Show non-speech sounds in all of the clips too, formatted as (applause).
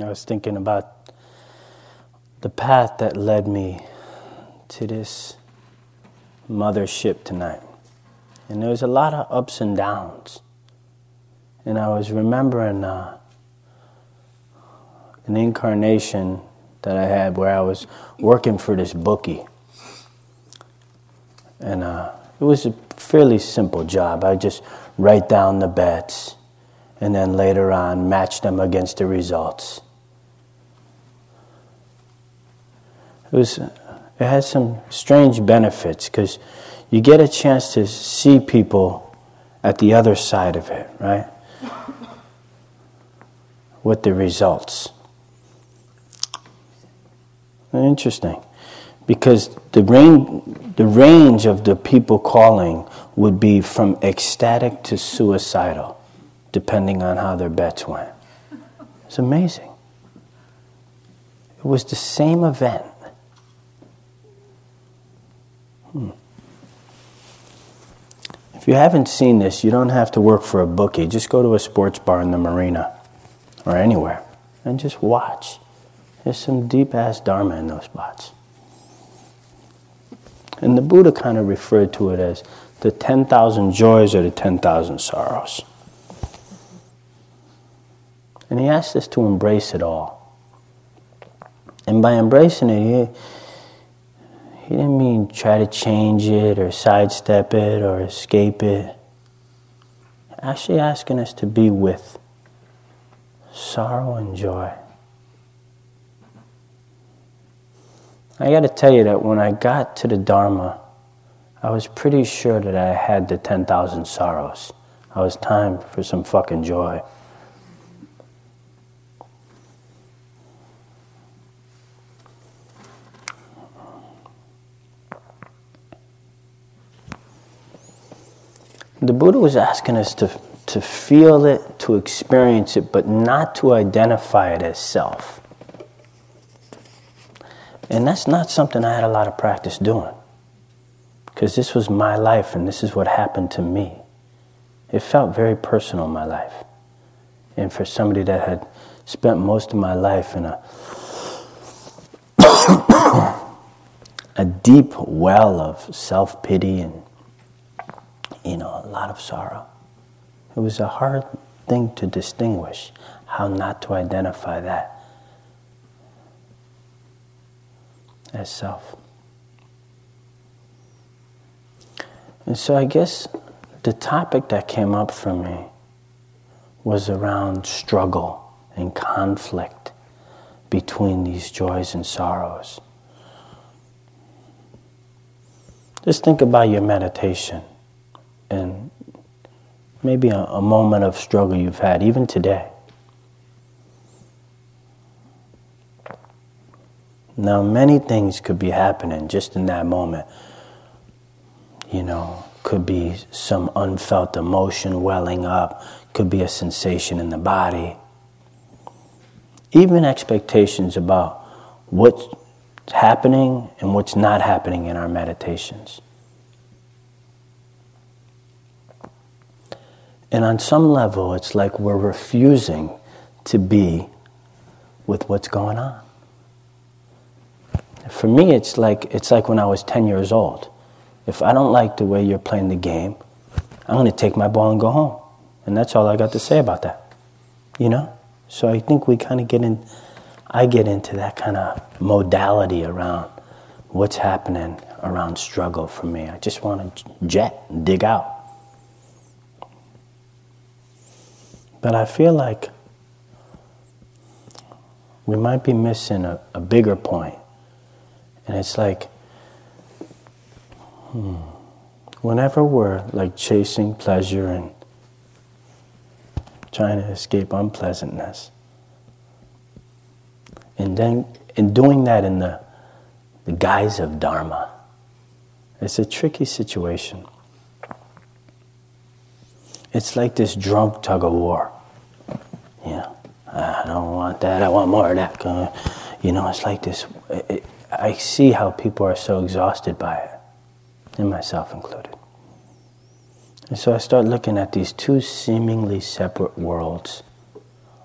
I was thinking about the path that led me to this mothership tonight. And there was a lot of ups and downs. And I was remembering uh, an incarnation that I had where I was working for this bookie. And uh, it was a fairly simple job. I just write down the bets and then later on match them against the results. It was it has some strange benefits because you get a chance to see people at the other side of it, right? With the results. Interesting. Because the range, the range of the people calling would be from ecstatic to suicidal, depending on how their bets went. It's amazing. It was the same event. Hmm. If you haven't seen this, you don't have to work for a bookie. Just go to a sports bar in the marina or anywhere and just watch. There's some deep ass Dharma in those spots. And the Buddha kind of referred to it as the 10,000 joys or the 10,000 sorrows. And he asked us to embrace it all. And by embracing it, he, he didn't mean try to change it or sidestep it or escape it. Actually, asking us to be with sorrow and joy. I got to tell you that when I got to the Dharma, I was pretty sure that I had the 10,000 sorrows. I was time for some fucking joy. The Buddha was asking us to, to feel it, to experience it, but not to identify it as self. And that's not something I had a lot of practice doing. Because this was my life and this is what happened to me. It felt very personal my life. And for somebody that had spent most of my life in a (coughs) a deep well of self-pity and you know, a lot of sorrow. It was a hard thing to distinguish how not to identify that as self. And so I guess the topic that came up for me was around struggle and conflict between these joys and sorrows. Just think about your meditation and maybe a, a moment of struggle you've had, even today. Now, many things could be happening just in that moment. You know, could be some unfelt emotion welling up, could be a sensation in the body. Even expectations about what's happening and what's not happening in our meditations. And on some level, it's like we're refusing to be with what's going on. For me, it's like, it's like when I was 10 years old. If I don't like the way you're playing the game, I'm going to take my ball and go home. And that's all I got to say about that. You know? So I think we kind of get in, I get into that kind of modality around what's happening around struggle for me. I just want to jet, dig out. But I feel like we might be missing a, a bigger point. And it's like, hmm, whenever we're like chasing pleasure and trying to escape unpleasantness, and then in doing that in the, the guise of Dharma, it's a tricky situation. It's like this drunk tug of war. Know, I don't want that. I want more of that. You know, it's like this. I see how people are so exhausted by it, and myself included. And so I start looking at these two seemingly separate worlds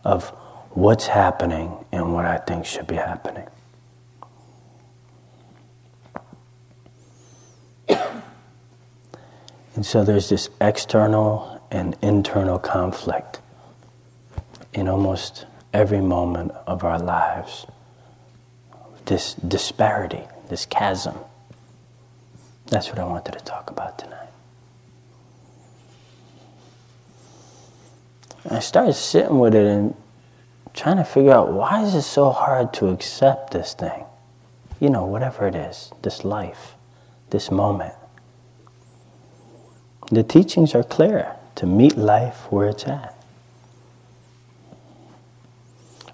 of what's happening and what I think should be happening. (coughs) And so there's this external and internal conflict in almost every moment of our lives. This disparity, this chasm. That's what I wanted to talk about tonight. I started sitting with it and trying to figure out why is it so hard to accept this thing? You know, whatever it is, this life, this moment. The teachings are clear to meet life where it's at.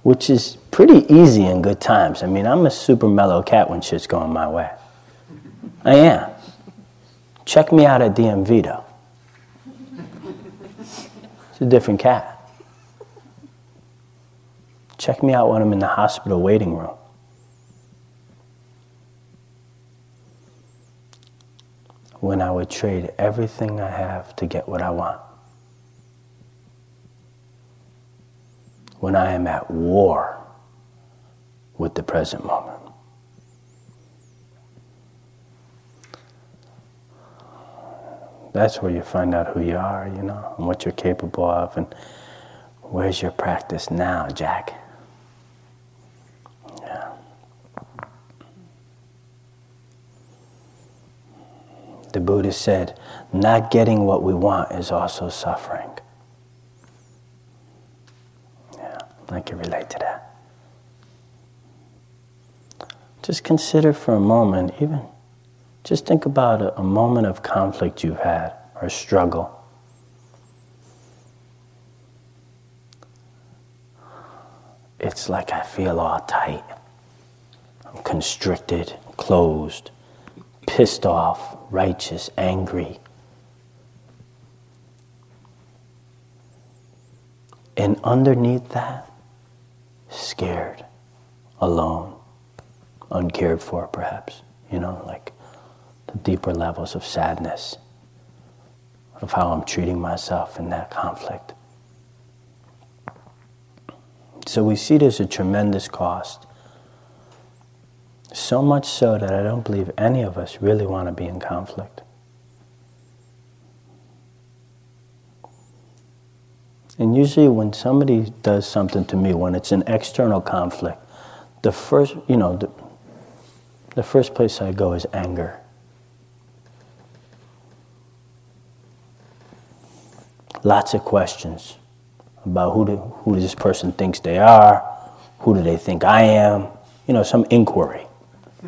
Which is pretty easy in good times. I mean, I'm a super mellow cat when shit's going my way. I am. Check me out at DMV though. It's a different cat. Check me out when I'm in the hospital waiting room. When I would trade everything I have to get what I want. When I am at war with the present moment. That's where you find out who you are, you know, and what you're capable of, and where's your practice now, Jack? Yeah. the Buddha said, not getting what we want is also suffering. Yeah, I can relate to that. Just consider for a moment, even just think about a, a moment of conflict you've had or struggle. It's like I feel all tight. I'm constricted, closed, pissed off, righteous, angry. And underneath that, scared, alone, uncared for, perhaps, you know, like the deeper levels of sadness of how I'm treating myself in that conflict. So we see there's a tremendous cost so much so that I don't believe any of us really want to be in conflict. And usually, when somebody does something to me, when it's an external conflict, the first, you know, the, the first place I go is anger. Lots of questions about who, do, who this person thinks they are, who do they think I am, you know, some inquiry. (laughs)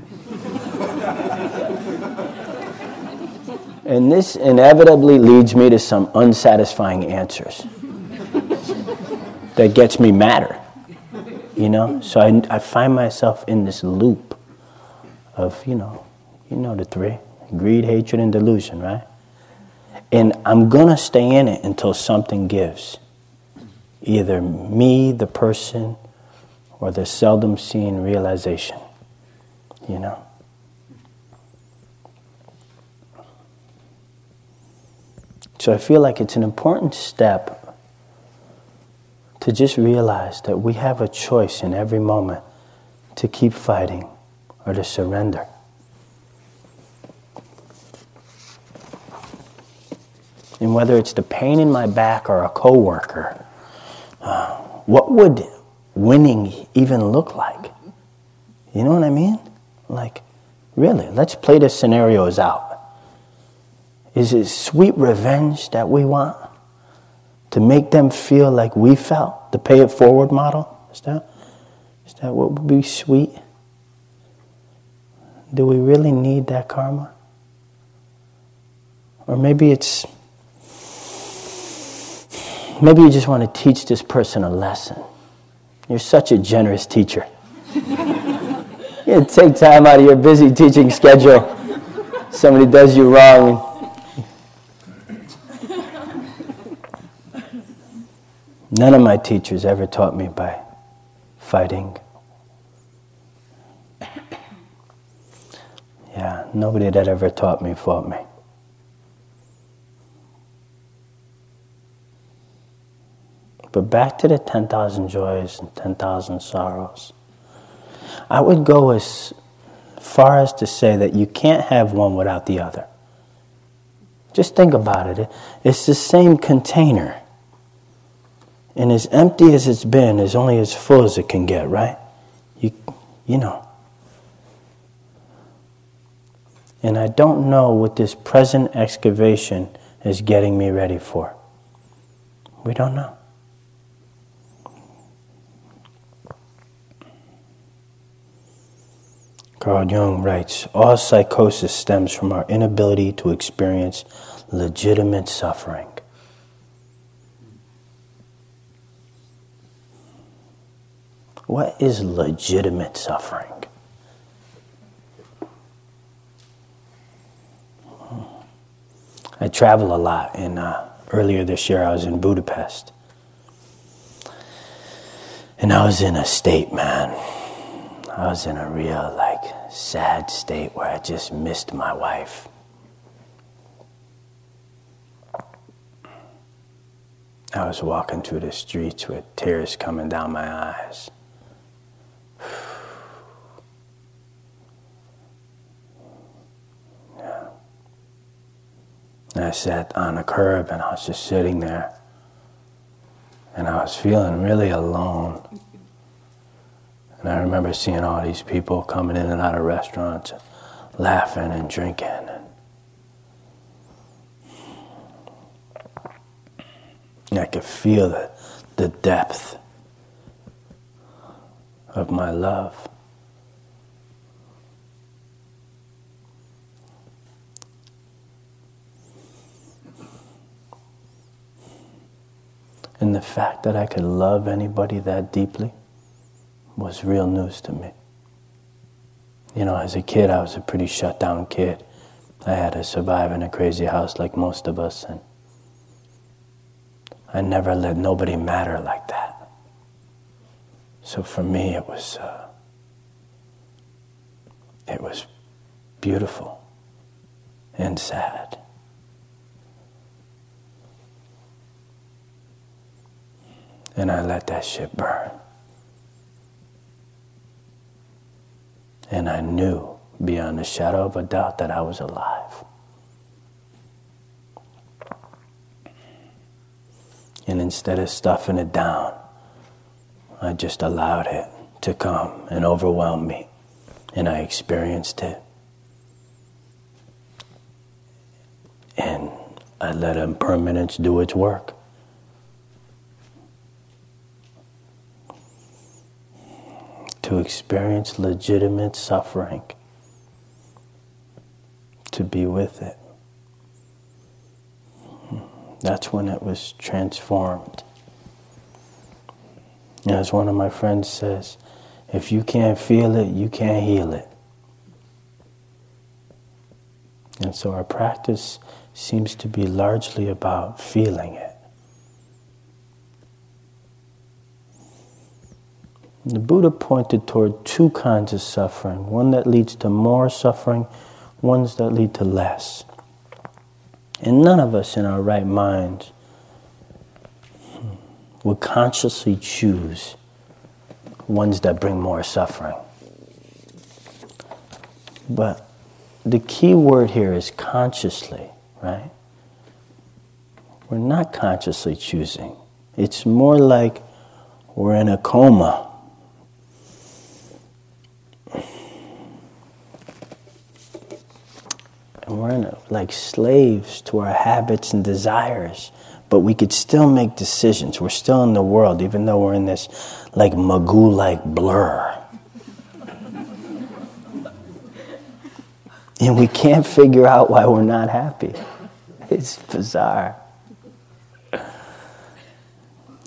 And this inevitably leads me to some unsatisfying answers that gets me madder. You know? So I, I find myself in this loop of, you know, you know the three greed, hatred, and delusion, right? And I'm going to stay in it until something gives. Either me, the person, or the seldom seen realization. You know? So I feel like it's an important step to just realize that we have a choice in every moment to keep fighting or to surrender. And whether it's the pain in my back or a coworker, uh, what would winning even look like? You know what I mean? Like, really, let's play the scenarios out. Is it sweet revenge that we want? To make them feel like we felt? The pay it forward model? Is that, is that what would be sweet? Do we really need that karma? Or maybe it's, maybe you just want to teach this person a lesson. You're such a generous teacher. (laughs) you take time out of your busy teaching schedule. Somebody does you wrong None of my teachers ever taught me by fighting. Yeah, nobody that ever taught me fought me. But back to the 10,000 joys and 10,000 sorrows. I would go as far as to say that you can't have one without the other. Just think about it. It's the same container. And as empty as it's been is only as full as it can get, right? You, you know. And I don't know what this present excavation is getting me ready for. We don't know. Carl Jung writes All psychosis stems from our inability to experience legitimate suffering. What is legitimate suffering? I travel a lot, and uh, earlier this year I was in Budapest. And I was in a state, man. I was in a real, like, sad state where I just missed my wife. I was walking through the streets with tears coming down my eyes. And I sat on a curb and I was just sitting there. And I was feeling really alone. And I remember seeing all these people coming in and out of restaurants, laughing and drinking. And I could feel the, the depth of my love. And the fact that I could love anybody that deeply was real news to me. You know, as a kid, I was a pretty shut down kid. I had to survive in a crazy house like most of us, and I never let nobody matter like that. So for me, it was uh, it was beautiful and sad. And I let that shit burn. And I knew beyond a shadow of a doubt that I was alive. And instead of stuffing it down, I just allowed it to come and overwhelm me. And I experienced it. And I let impermanence do its work. To experience legitimate suffering, to be with it. That's when it was transformed. As one of my friends says, if you can't feel it, you can't heal it. And so our practice seems to be largely about feeling it. The Buddha pointed toward two kinds of suffering one that leads to more suffering, ones that lead to less. And none of us in our right minds would consciously choose ones that bring more suffering. But the key word here is consciously, right? We're not consciously choosing. It's more like we're in a coma And we're in a, like slaves to our habits and desires, but we could still make decisions. We're still in the world, even though we're in this like Magoo like blur. (laughs) and we can't figure out why we're not happy. It's bizarre.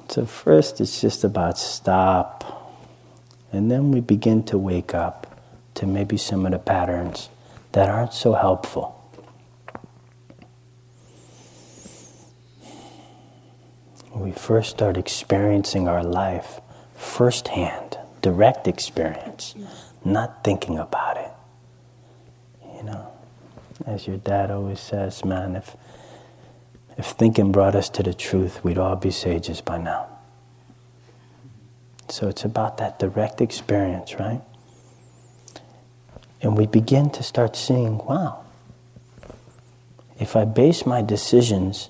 So, first, it's just about stop. And then we begin to wake up to maybe some of the patterns that aren't so helpful. We first start experiencing our life firsthand, direct experience, not thinking about it. You know, as your dad always says, man, if if thinking brought us to the truth, we'd all be sages by now. So it's about that direct experience, right? And we begin to start seeing wow, if I base my decisions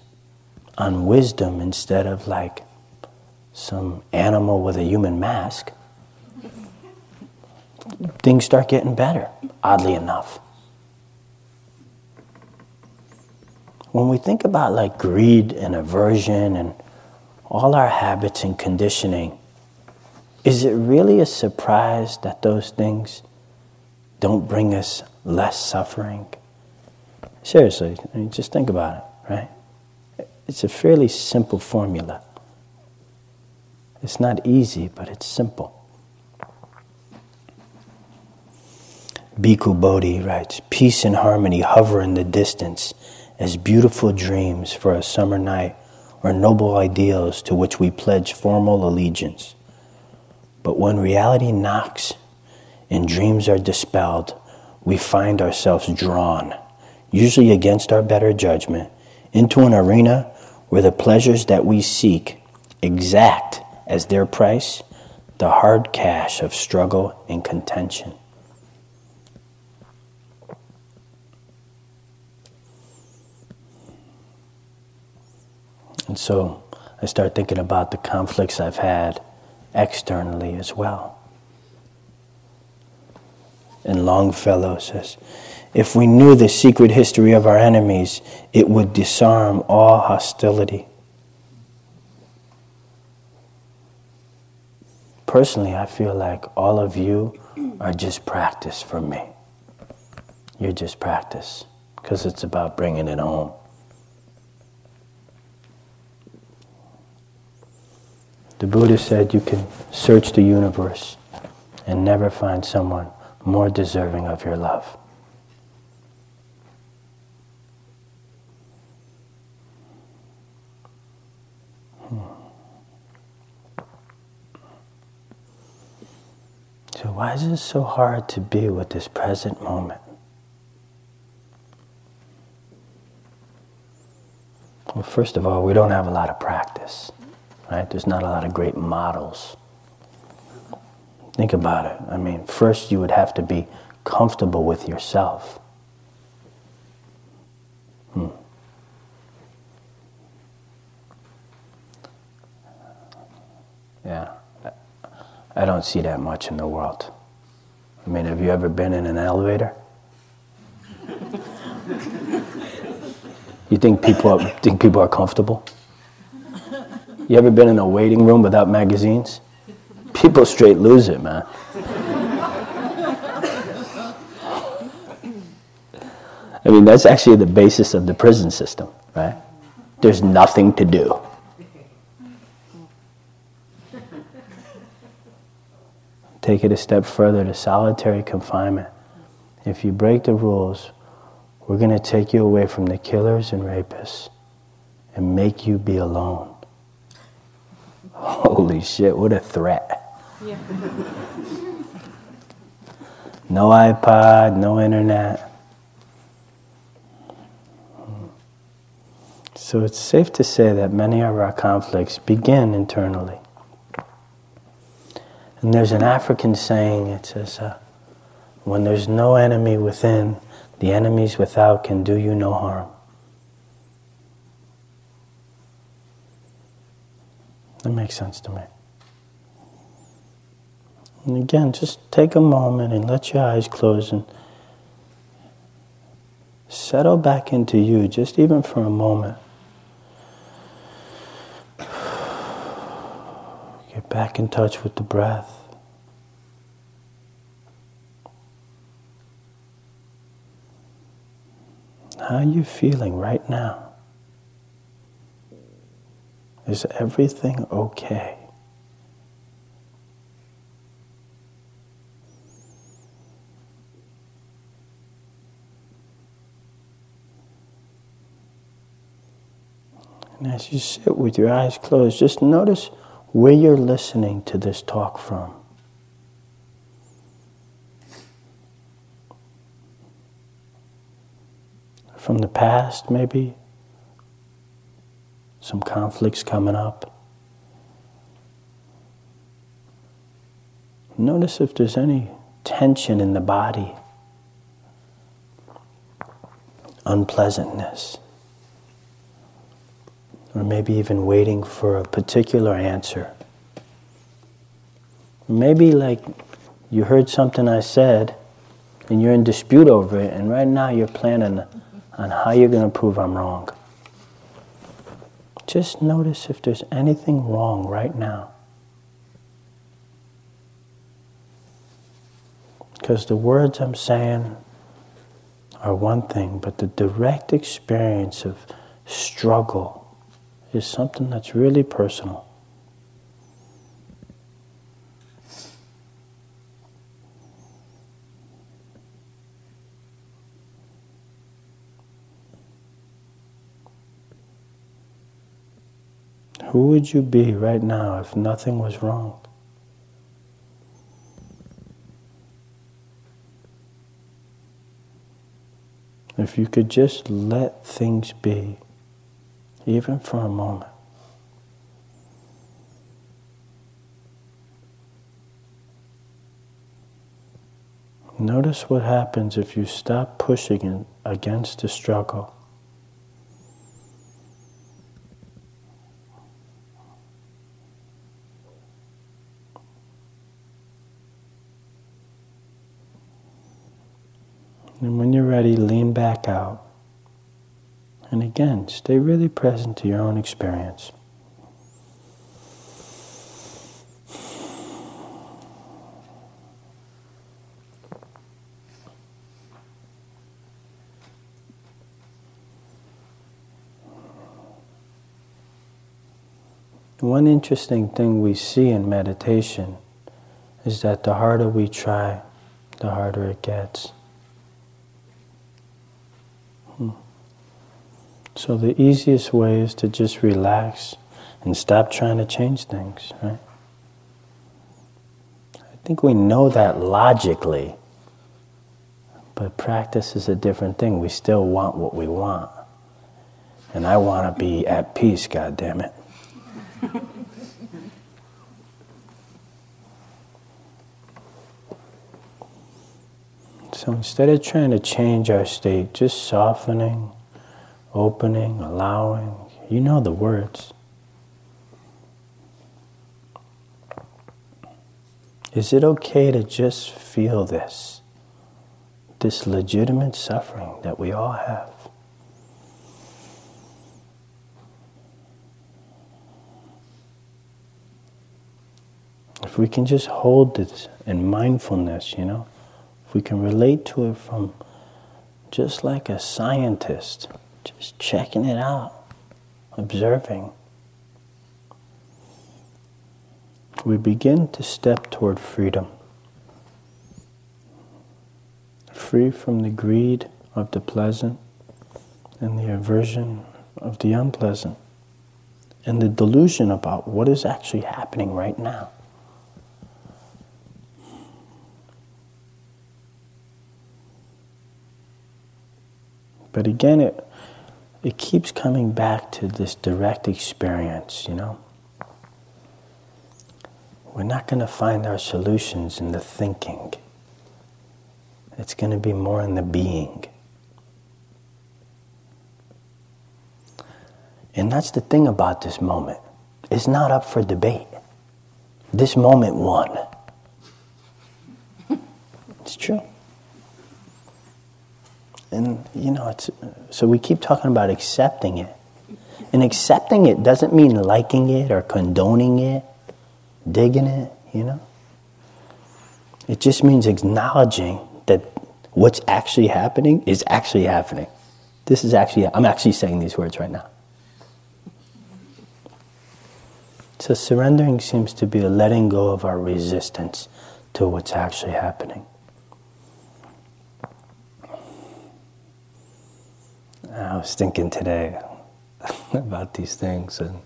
on wisdom instead of like some animal with a human mask, things start getting better, oddly enough. When we think about like greed and aversion and all our habits and conditioning, is it really a surprise that those things don't bring us less suffering? Seriously, I mean, just think about it, right? It's a fairly simple formula. It's not easy, but it's simple. Bhikkhu Bodhi writes Peace and harmony hover in the distance as beautiful dreams for a summer night or noble ideals to which we pledge formal allegiance. But when reality knocks and dreams are dispelled, we find ourselves drawn usually against our better judgment, into an arena where the pleasures that we seek exact as their price the hard cash of struggle and contention. And so I start thinking about the conflicts I've had externally as well. And Longfellow says, if we knew the secret history of our enemies, it would disarm all hostility. Personally, I feel like all of you are just practice for me. You're just practice because it's about bringing it home. The Buddha said you can search the universe and never find someone more deserving of your love. Hmm. So, why is it so hard to be with this present moment? Well, first of all, we don't have a lot of practice, right? There's not a lot of great models. Think about it. I mean, first you would have to be comfortable with yourself. Hmm. Yeah. I don't see that much in the world. I mean, have you ever been in an elevator? you think people are, think people are comfortable? You ever been in a waiting room without magazines? People straight lose it, man. I mean, that's actually the basis of the prison system, right? There's nothing to do. Take it a step further to solitary confinement. If you break the rules, we're going to take you away from the killers and rapists and make you be alone. (laughs) Holy shit, what a threat. Yeah. no iPod, no internet. So it's safe to say that many of our conflicts begin internally. And there's an African saying, it says, uh, when there's no enemy within, the enemies without can do you no harm. That makes sense to me. And again, just take a moment and let your eyes close and settle back into you, just even for a moment. Get back in touch with the breath. How are you feeling right now? Is everything okay? And as you sit with your eyes closed, just notice where you're listening to this talk from. From the past, maybe? Some conflicts coming up? Notice if there's any tension in the body, unpleasantness, or maybe even waiting for a particular answer. Maybe like you heard something I said and you're in dispute over it, and right now you're planning on how you're going to prove I'm wrong. Just notice if there's anything wrong right now. Because the words I'm saying are one thing, but the direct experience of struggle is something that's really personal. Who would you be right now if nothing was wrong? If you could just let things be, even for a moment. Notice what happens if you stop pushing against the struggle. And when you're ready, lean back out. And again, stay really present to your own experience. One interesting thing we see in meditation is that the harder we try, the harder it gets. So the easiest way is to just relax and stop trying to change things, right? I think we know that logically, but practice is a different thing. We still want what we want. And I want to be at peace, God damn it. (laughs) so instead of trying to change our state, just softening opening, allowing. You know the words. Is it okay to just feel this? This legitimate suffering that we all have? If we can just hold this in mindfulness, you know, if we can relate to it from just like a scientist just checking it out, observing. We begin to step toward freedom. Free from the greed of the pleasant and the aversion of the unpleasant and the delusion about what is actually happening right now. But again, it, it keeps coming back to this direct experience, you know? We're not going to find our solutions in the thinking. It's going to be more in the being. And that's the thing about this moment. It's not up for debate. This moment won. It's true. And, you know, it's, so we keep talking about accepting it. And accepting it doesn't mean liking it or condoning it, digging it, you know? It just means acknowledging that what's actually happening is actually happening. This is actually, I'm actually saying these words right now. So surrendering seems to be a letting go of our resistance to what's actually happening. I was thinking today (laughs) about these things, and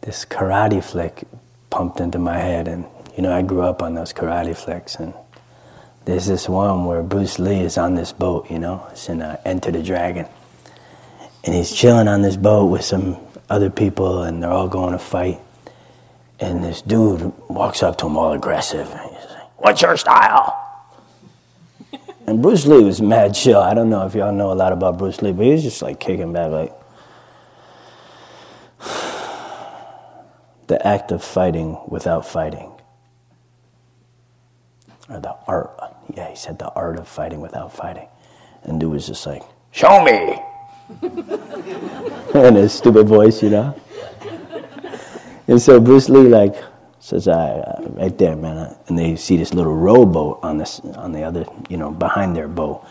this karate flick pumped into my head. And you know, I grew up on those karate flicks, and there's this one where Bruce Lee is on this boat. You know, it's in uh, Enter the Dragon, and he's chilling on this boat with some other people, and they're all going to fight. And this dude walks up to him all aggressive. And he's What's your style? And Bruce Lee was mad chill. I don't know if y'all know a lot about Bruce Lee, but he was just like kicking back, like (sighs) the act of fighting without fighting. Or the art. Yeah, he said the art of fighting without fighting. And dude was just like, Show me! (laughs) in his stupid voice, you know? And so Bruce Lee, like, says, uh, right there, man. And they see this little rowboat on this, on the other, you know, behind their boat.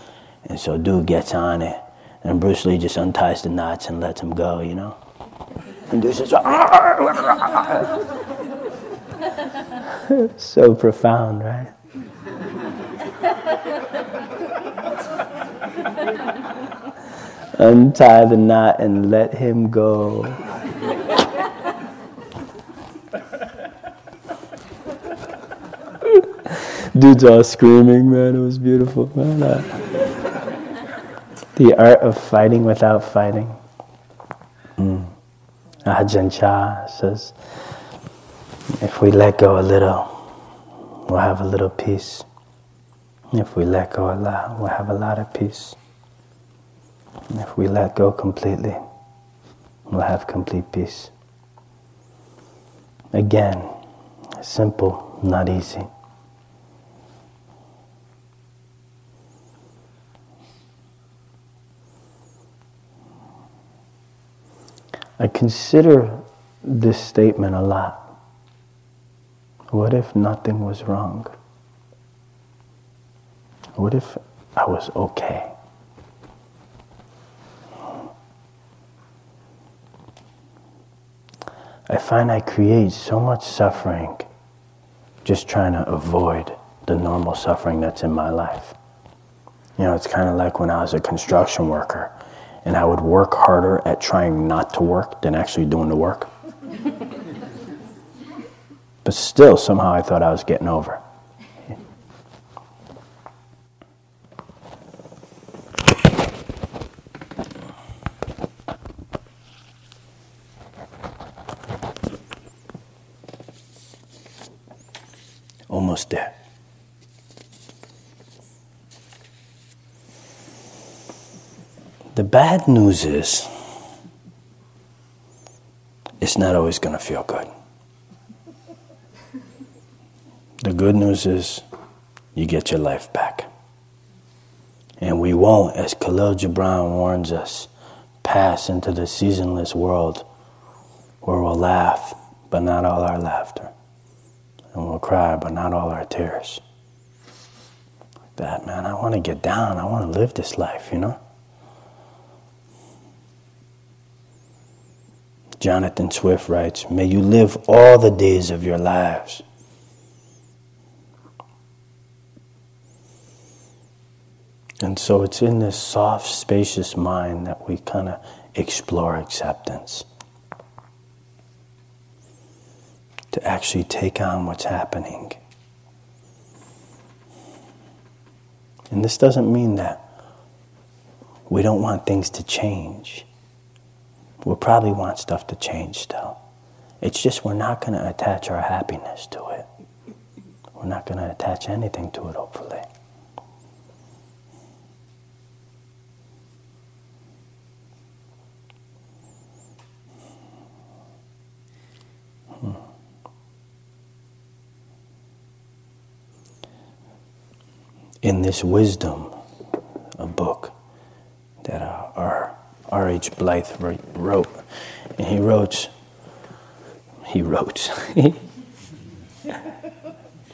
And so dude gets on it, and Bruce Lee just unties the knots and lets him go, you know. And dude says, (laughs) so profound, right? (laughs) Untie the knot and let him go. Dudes all screaming, man. It was beautiful, man. Uh, the art of fighting without fighting. Mm. Ajahn Chah says, if we let go a little, we'll have a little peace. If we let go a lot, we'll have a lot of peace. And if we let go completely, we'll have complete peace. Again, simple, not easy. I consider this statement a lot. What if nothing was wrong? What if I was okay? I find I create so much suffering just trying to avoid the normal suffering that's in my life. You know, it's kind of like when I was a construction worker and I would work harder at trying not to work than actually doing the work. but still, somehow I thought I was getting over. Almost there. The bad news is, it's not always going to feel good. The good news is, you get your life back. And we won't, as Khalil Gibran warns us, pass into the seasonless world where we'll laugh, but not all our laughter. And we'll cry, but not all our tears. That, man, I want to get down. I want to live this life, you know? Jonathan Swift writes, May you live all the days of your lives. And so it's in this soft, spacious mind that we kind of explore acceptance. To actually take on what's happening. And this doesn't mean that we don't want things to change. We'll probably want stuff to change still. It's just we're not going to attach our happiness to it. We're not going to attach anything to it, hopefully. Hmm. In this wisdom, a book that our R.H. Blyth wrote. And he wrote, he wrote, (laughs)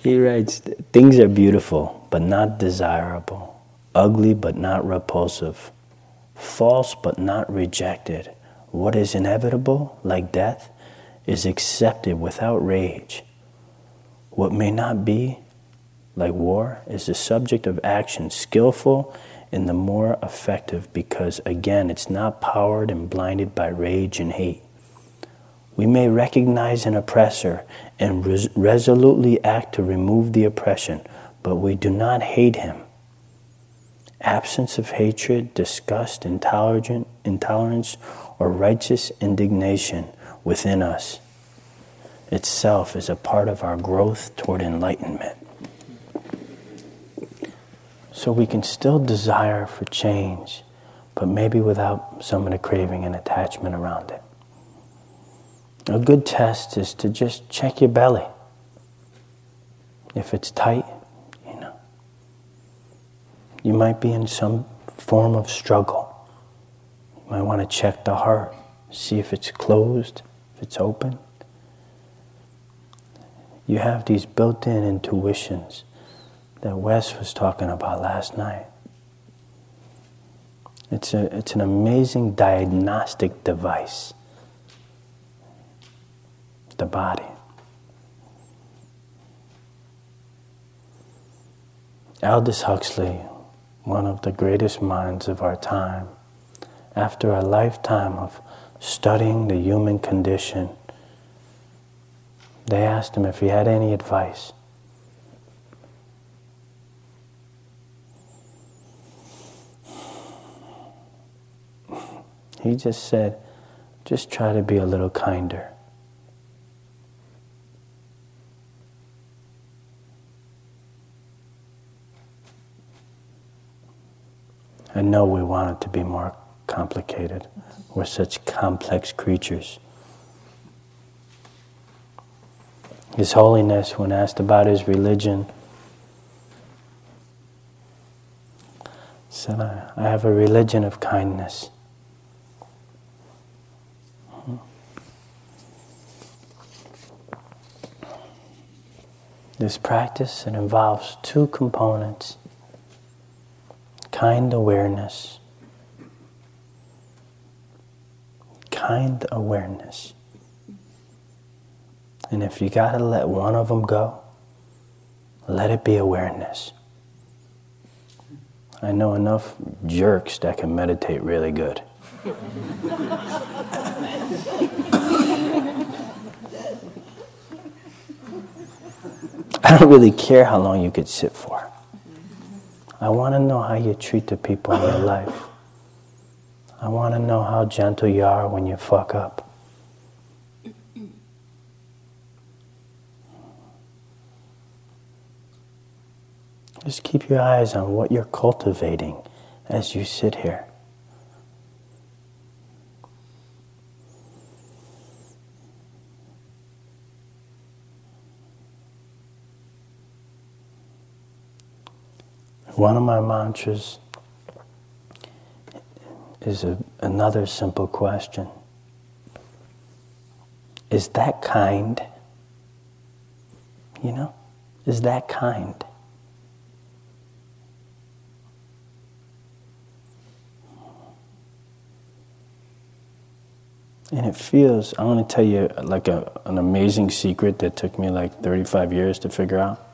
he writes, things are beautiful, but not desirable, ugly, but not repulsive, false, but not rejected. What is inevitable, like death, is accepted without rage. What may not be, like war, is the subject of action, skillful and the more effective because, again, it's not powered and blinded by rage and hate. We may recognize an oppressor and res- resolutely act to remove the oppression, but we do not hate him. Absence of hatred, disgust, intolerance, or righteous indignation within us itself is a part of our growth toward enlightenment. So we can still desire for change, but maybe without some of the craving and attachment around it. A good test is to just check your belly. If it's tight, you know, you might be in some form of struggle. You might want to check the heart, see if it's closed, if it's open. You have these built in intuitions that Wes was talking about last night. It's, a, it's an amazing diagnostic device. The body. Aldous Huxley, one of the greatest minds of our time, after a lifetime of studying the human condition, they asked him if he had any advice. He just said, just try to be a little kinder. I know we want it to be more complicated. We're such complex creatures. His Holiness, when asked about his religion, said, I, have a religion of kindness. This practice it involves two components kind awareness. Kind awareness. And if you got to let one of them go, let it be awareness. I know enough jerks that can meditate really good. (laughs) I don't really care how long you could sit for. I want to know how you treat the people in your life. I want to know how gentle you are when you fuck up. Just keep your eyes on what you're cultivating as you sit here. One of my mantras is a, another simple question Is that kind? You know? Is that kind? And it feels, I want to tell you like a, an amazing secret that took me like 35 years to figure out.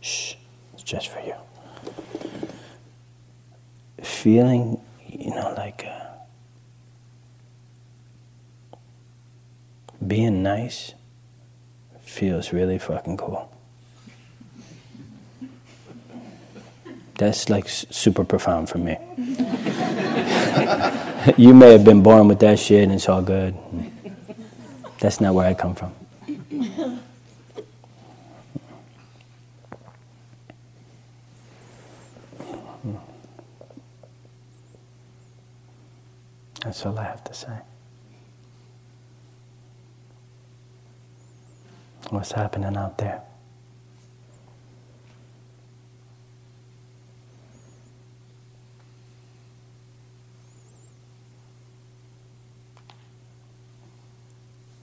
Shh, it's just for you feeling, you know, like uh, being nice feels really fucking cool. That's like super profound for me. (laughs) you may have been born with that shit and it's all good. That's not where I come from. That's all I have to say. What's happening out there?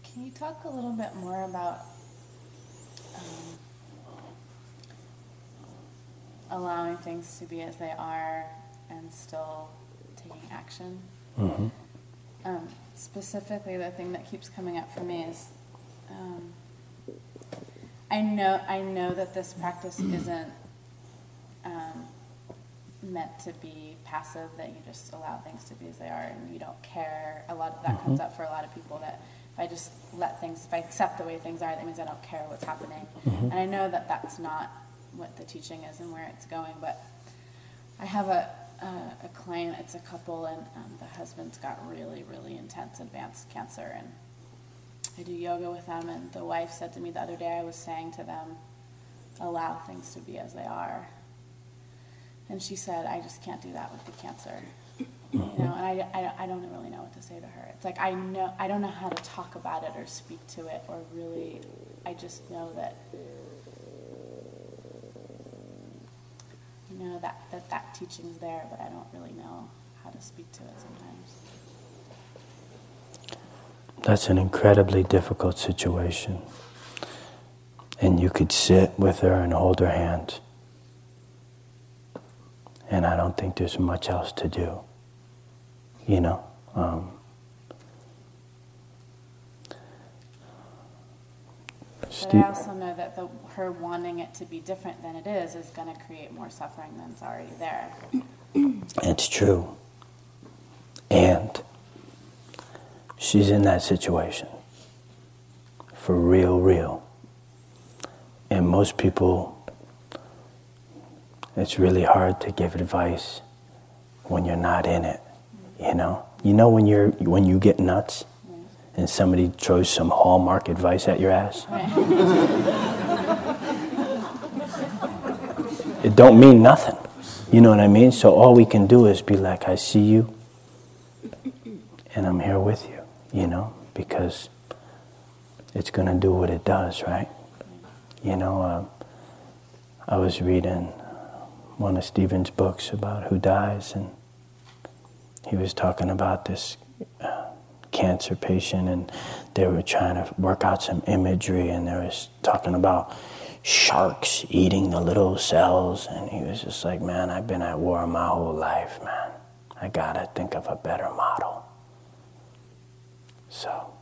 Can you talk a little bit more about um, allowing things to be as they are and still taking action? Mm-hmm. Um, specifically, the thing that keeps coming up for me is um, I know I know that this practice isn't um, meant to be passive. That you just allow things to be as they are and you don't care. A lot of that mm-hmm. comes up for a lot of people. That if I just let things, if I accept the way things are, that means I don't care what's happening. Mm-hmm. And I know that that's not what the teaching is and where it's going. But I have a uh, a client, it's a couple, and um, the husband's got really, really intense advanced cancer. And I do yoga with them, and the wife said to me the other day, I was saying to them, allow things to be as they are. And she said, I just can't do that with the cancer. You know, and I, I, I don't really know what to say to her. It's like I know I don't know how to talk about it or speak to it or really. I just know that know that that that teaching's there, but I don't really know how to speak to it sometimes. That's an incredibly difficult situation. And you could sit with her and hold her hand. And I don't think there's much else to do you know. Um, but I also know that the, her wanting it to be different than it is is going to create more suffering than's already there. It's true. And she's in that situation. For real, real. And most people, it's really hard to give advice when you're not in it. You know, you know when you're when you get nuts, and somebody throws some hallmark advice at your ass. (laughs) it don't mean nothing. You know what I mean? So all we can do is be like, I see you, and I'm here with you. You know, because it's gonna do what it does, right? You know, uh, I was reading one of Stephen's books about who dies and he was talking about this uh, cancer patient, and they were trying to work out some imagery, and they was talking about sharks eating the little cells, and he was just like, "Man, I've been at war my whole life, man. I gotta think of a better model." So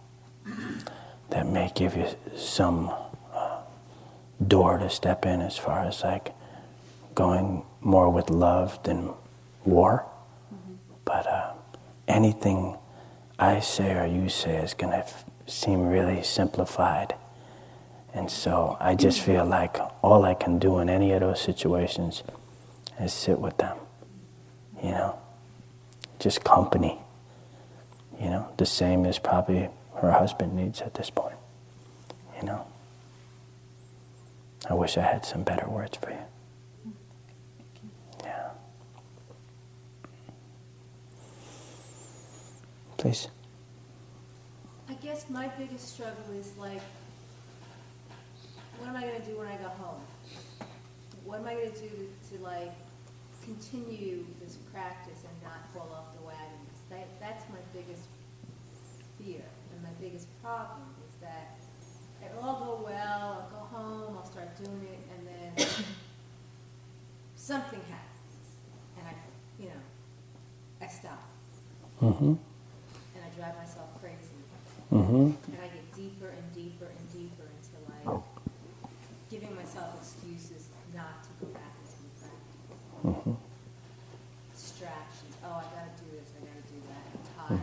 that may give you some uh, door to step in as far as like going more with love than war. But uh, anything I say or you say is going to f- seem really simplified. And so I just feel like all I can do in any of those situations is sit with them, you know, just company, you know, the same as probably her husband needs at this point, you know. I wish I had some better words for you. Please. I guess my biggest struggle is like, what am I going to do when I go home? What am I going to do to, like continue this practice and not fall off the wagon? That, that's my biggest fear and my biggest problem is that it'll all go well, I'll go home, I'll start doing it, and then something happens, and I, you know, I stop. Mm-hmm drive myself crazy. Mm-hmm. And I get deeper and deeper and deeper into like giving myself excuses not to go back into the practice. Mm-hmm. Distractions. Oh, I gotta do this. I gotta do that. I'm tired.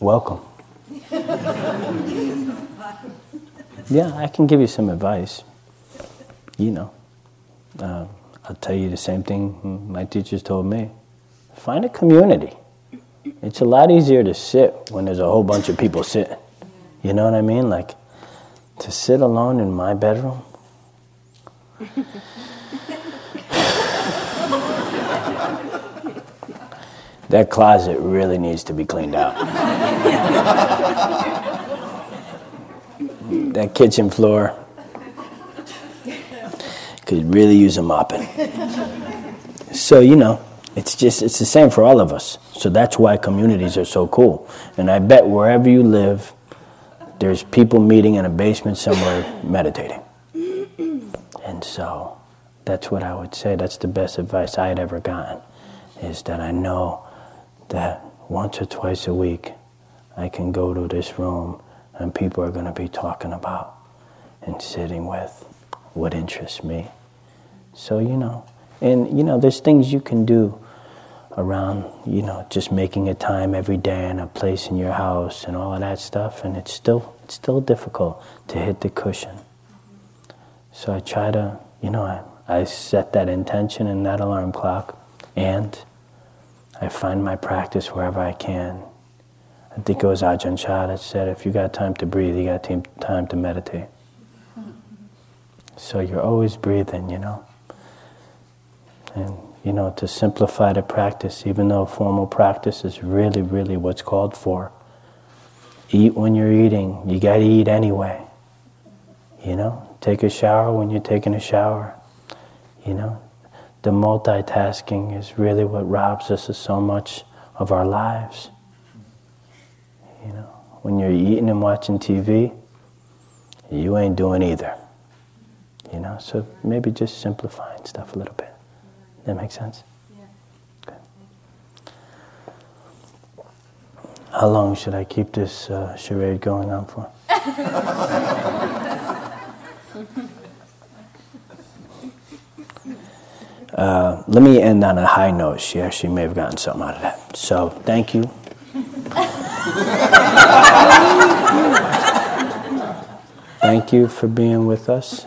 Welcome. (laughs) yeah, I can give you some advice. You know, uh, I'll tell you the same thing my teachers told me. Find a community. It's a lot easier to sit when there's a whole bunch of people sitting. You know what I mean? Like to sit alone in my bedroom. that closet really needs to be cleaned out. that kitchen floor could really use a mopping. So, you know, it's just it's the same for all of us. So that's why communities are so cool. And I bet wherever you live, there's people meeting in a basement somewhere meditating. And so that's what I would say. That's the best advice I had ever gotten is that I know that once or twice a week I can go to this room and people are going to be talking about and sitting with what interests me. So, you know, and you know, there's things you can do around, you know, just making a time every day and a place in your house and all of that stuff, and it's still it's still difficult to hit the cushion. So I try to, you know, I, I set that intention and that alarm clock, and I find my practice wherever I can. I think it was Ajahn Chah that said, if you got time to breathe, you got time to meditate. So you're always breathing, you know. And, you know, to simplify the practice, even though formal practice is really, really what's called for, eat when you're eating. You got to eat anyway. You know, take a shower when you're taking a shower. You know, the multitasking is really what robs us of so much of our lives. You know, when you're eating and watching TV, you ain't doing either. You know, so maybe just simplifying stuff a little bit. That makes sense? Yeah. Okay. How long should I keep this uh, charade going on for? (laughs) Uh, let me end on a high note. She actually may have gotten something out of that. So, thank you. (laughs) thank you for being with us.